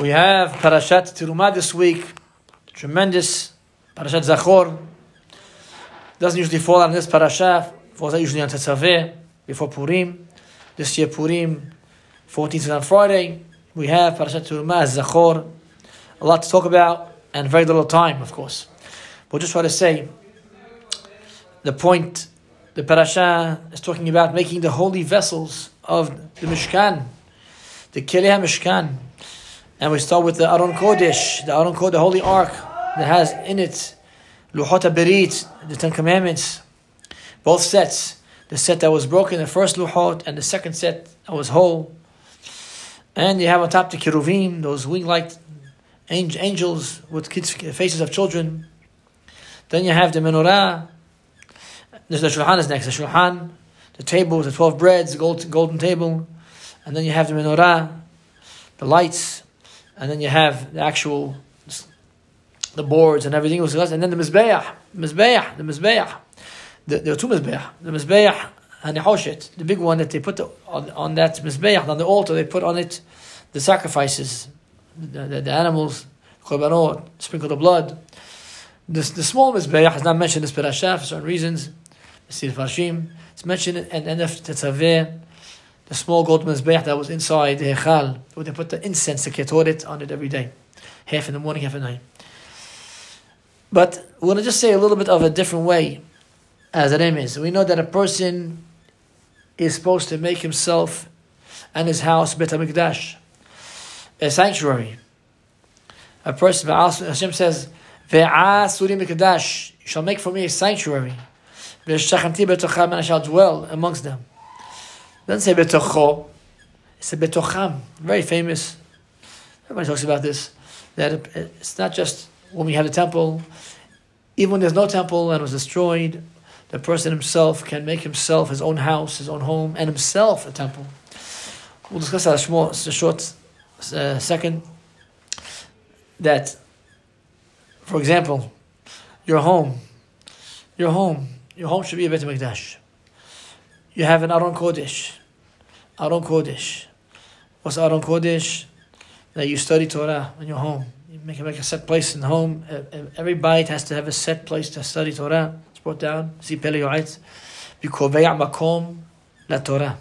We have Parashat Terumah this week. Tremendous. Parashat Zachor. Doesn't usually fall on this parasha. Falls usually on Tetzaveh before Purim. This year Purim, 14th is on Friday. We have Parashat Terumah, Zachor. A lot to talk about and very little time, of course. But just try to say the point the parasha is talking about making the holy vessels of the Mishkan, the Keleh Mishkan. And we start with the Aron Kodesh, the Aron Kodesh, the holy ark that has in it Luchot Berit, the Ten Commandments, both sets. The set that was broken, the first Luchot, and the second set that was whole. And you have on top the Keruvim, those wing-like angels with kids, faces of children. Then you have the Menorah. The Shulchan is next. The Shulchan, the table the 12 breads, the gold, golden table. And then you have the Menorah, the lights, and then you have the actual the boards and everything was and then the mizbeach, mizbeach, the mizbeach. The, there are two mizbeach. The mizbeach and the hoshet, the big one that they put on, on that mizbeach on the altar. They put on it the sacrifices, the, the, the animals, korbanot, sprinkle the blood. The, the small mizbeach is not mentioned in this parasha for certain reasons. The Farshim. It's mentioned in the end of Tetzaveh the small gold mizbeach that was inside the hechal, where they put the incense, the ketoret, on it every day, half in the morning, half at night. But we're going to just say a little bit of a different way, as it is. We know that a person is supposed to make himself and his house Bet HaMikdash, a sanctuary. A person, Hashem says, Mikdash, you shall make for me a sanctuary. And I shall dwell amongst them. Doesn't say betocho. It's a betocham. Very famous. Everybody talks about this. That it's not just when we have a temple. Even when there's no temple and it was destroyed, the person himself can make himself his own house, his own home, and himself a temple. We'll discuss that small, a short uh, second. That, for example, your home, your home, your home should be a Beit HaMikdash you have an Aron Kodesh. Aron Kodesh. What's Aron Kodesh? That you study Torah in your home. You make, make a set place in the home. Every bite has to have a set place to study Torah. It's brought down. See Pele Yoetz. Bikoveya makom la Torah.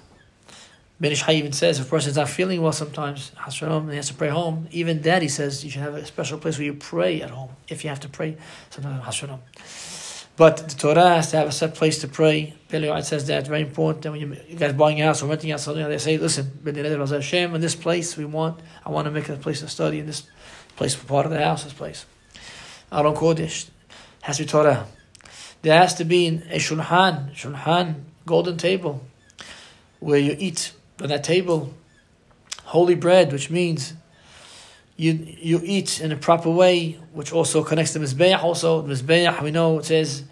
Ben Ish Chai even says if a person's not feeling well sometimes, and he has to pray home, even that he says you should have a special place where you pray at home if you have to pray sometimes. But the Torah has to have a set place to pray. Pele says that very important. And when you, you guys buying a house or renting a house, they say, listen, Hashem, in this place we want, I want to make a place to study in this place for part of the house, this place. Aron Kodesh has to be Torah. There has to be a shulchan, shulchan, golden table, where you eat on that table holy bread, which means you you eat in a proper way, which also connects to the mizbeach. Also, the mizbeach we know it says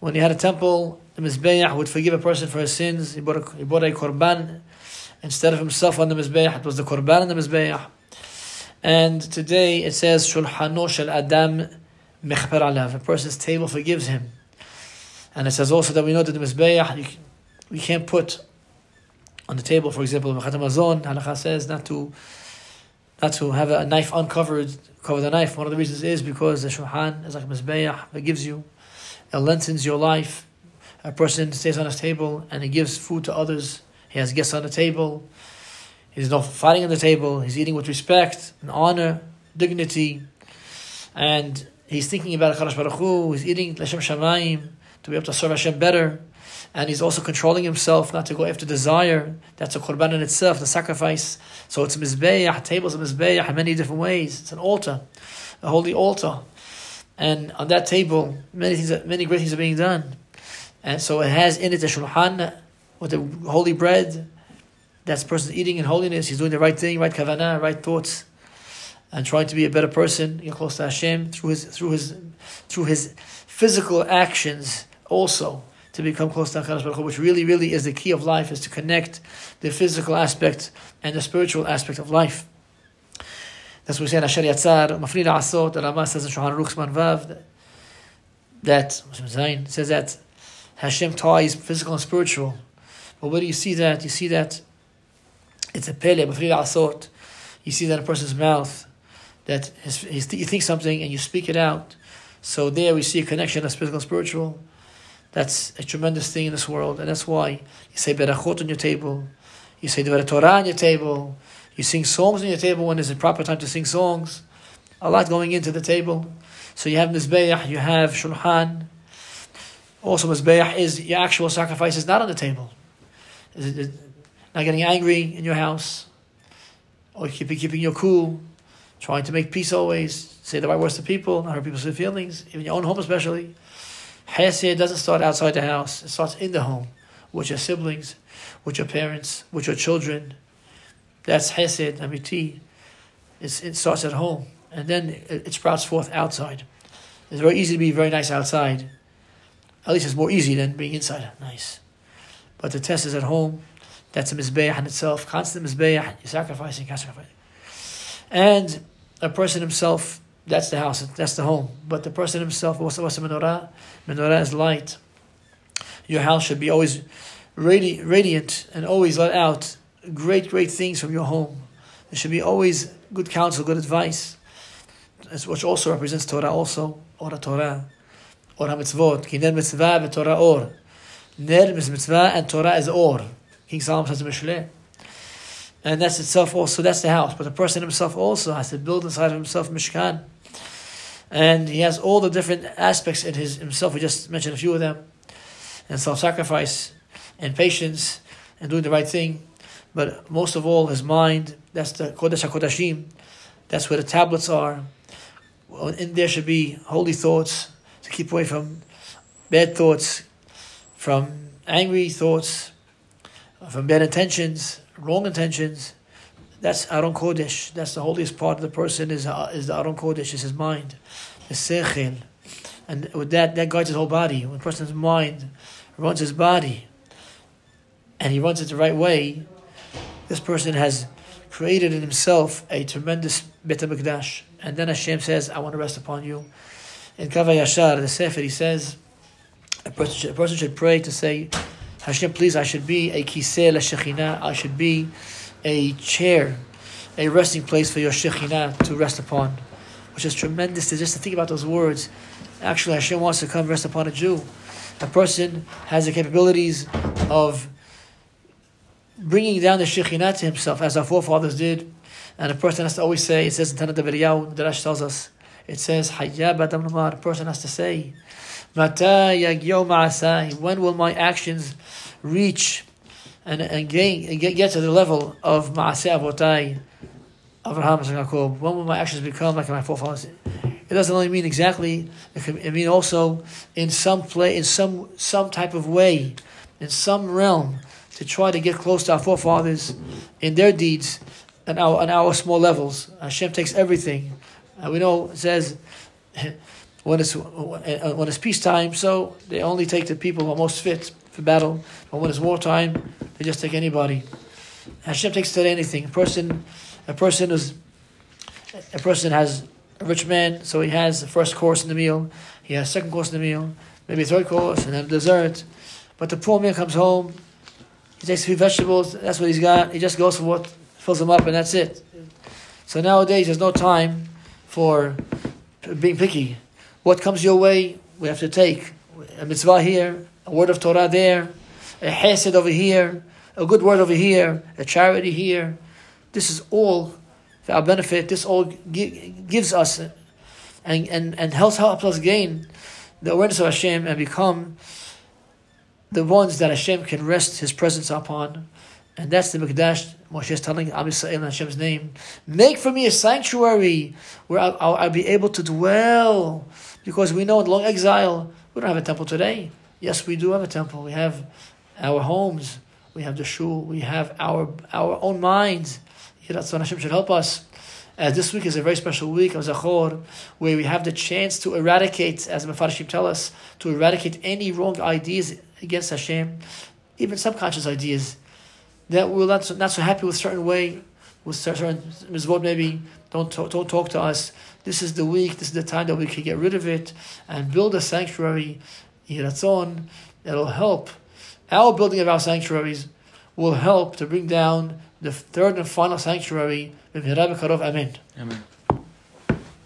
when he had a temple, the mizbeach would forgive a person for his sins. He bought a, he bought a korban instead of himself on the mizbeach. It was the korban on the mizbeach. And today it says shulhano shel adam mechper alav. A person's table forgives him. And it says also that we know that the mizbeach we can't put on the table, for example, the Mazon, halacha says not to not to have a knife uncovered, cover the knife. One of the reasons is because the shulchan is like mizbeach that gives you, it lengthens your life. A person stays on his table and he gives food to others. He has guests on the table. He's not fighting on the table. He's eating with respect and honor, dignity, and he's thinking about Hakadosh Baruch Hu. He's eating l'shem shamayim to be able to serve Hashem better and he's also controlling himself not to go after desire. That's a korban in itself, the sacrifice. So it's a mizbeach, tables of mizbeach in many different ways. It's an altar, a holy altar, and on that table, many things, many great things are being done. And so it has in it a shulchan with the holy bread. That person eating in holiness. He's doing the right thing, right kavanah, right thoughts, and trying to be a better person, get close to Hashem through his through his through his physical actions also to become close to HaKadosh Baruch Hu, which really, really is the key of life, is to connect the physical aspect and the spiritual aspect of life. That's what we say in Asher Yatzar, Mafri Asot, the Rama says in Shulchan Aruch Vav, that, says that Hashem ties physical and spiritual. But where do you see that? You see that it's a pele, Mafri Asot. You see that in a person's mouth. that his, his, you think something and you speak it out. So there we see a connection of physical and spiritual. That's a tremendous thing in this world, and that's why you say berachot on your table, you say the Torah on your table, you sing songs on your table when there's a proper time to sing songs. A lot going into the table. So you have mizbeach, you have shulchan. Also, mizbeach is your actual sacrifice is not on the table. Is not getting angry in your house, or keeping keeping your cool, trying to make peace always, say the right words to people, not hurt people's feelings, even your own home especially. Hesed doesn't start outside the house; it starts in the home, with your siblings, with your parents, with your children. That's Hesed, Amiti. It's, it starts at home, and then it, it sprouts forth outside. It's very easy to be very nice outside. At least it's more easy than being inside nice. But the test is at home. That's a mizbeach in itself. Constant mizbeach. You're sacrificing, sacrificing. And a person himself, that's the house, that's the home. But the person himself, what's the menorah? Menorah is light. Your house should be always radi- radiant and always let out great, great things from your home. There should be always good counsel, good advice, which also represents Torah also, Ora Torah, Ora Mitzvot, Ki Ner Mitzvah Torah Or. Ner Mitzvah and Torah is Or. King Solomon says in Mishle. And that's itself also, that's the house. But the person himself also has to build inside of himself Mishkan. And he has all the different aspects in his himself. We just mentioned a few of them. And self-sacrifice and patience and doing the right thing. But most of all, his mind, that's the Kodesh HaKodashim. That's where the tablets are. In there should be holy thoughts to keep away from bad thoughts, from angry thoughts, from bad intentions, wrong intentions. That's Aron Kodesh. That's the holiest part of the person is, uh, is the Aron Kodesh, is his mind, the Sechel. And with that, that guides his whole body. When a person's mind runs his body, and he runs it the right way, this person has created in himself a tremendous Bet HaMikdash. And then Hashem says, I want to rest upon you. In Kav HaYashar, the Sefer, he says, a person, should, a person should pray to say, Hashem, please, I should be a kiseh la I should be a chair, a resting place for your Shekhinah to rest upon. Which is tremendous to just to think about those words. Actually, Hashem wants to come rest upon a Jew. A person has the capabilities of bringing down the Shekhinah to himself, as our forefathers did. And a person has to always say, it says in Tanna Devei Eliyahu, the Rash tells us, it says, Hayyab Adam A person has to say, when will my actions reach and, and, gain, and get, get to the level of Ma'aseh Avotai, Abraham and? When will my actions become like my forefathers? It doesn't only mean exactly, it can mean also in some play, in some, some type of way, in some realm to try to get close to our forefathers in their deeds and our, our small levels. Hashem takes everything. Uh, we know it says when it's uh, when it's peacetime, so they only take the people who are most fit for battle. But when it's wartime, they just take anybody. Hashem takes to anything. A person, a person is, a person has a rich man, so he has the first course in the meal. He has second course in the meal, maybe third course, and then dessert. But the poor man comes home he takes a few vegetables, that's what he's got. He just goes for what fills him up, and that's it. So nowadays, there's no time for being picky. What comes your way, we have to take. A mitzvah here, a word of Torah there, a hesed over here, a good word over here, a charity here. This is all for our benefit. This all gives us and, and, and helps, helps us gain the awareness of Hashem and become the ones that Hashem can rest His presence upon. And that's the Mikdash. Moshe is telling Am Yisrael in Hashem's name, make for me a sanctuary where I'll, I'll, I'll, be able to dwell. Because we know in long exile, we don't have a temple today. Yes, we do have a temple. We have our homes. We have the shul. We have our our own minds. What Hashem should help us. As this week is a very special week of Zachor, where we have the chance to eradicate, as the Mefarshim tell us, to eradicate any wrong ideas against Hashem, even subconscious ideas that we're not so, not so happy with certain way, with certain mizvot maybe don't talk, don't talk to us. This is the week. This is the time that we can get rid of it and build a sanctuary. Yiratzon It'll help. Our building of our sanctuaries will help to bring down the third and final sanctuary. Amen. Amen.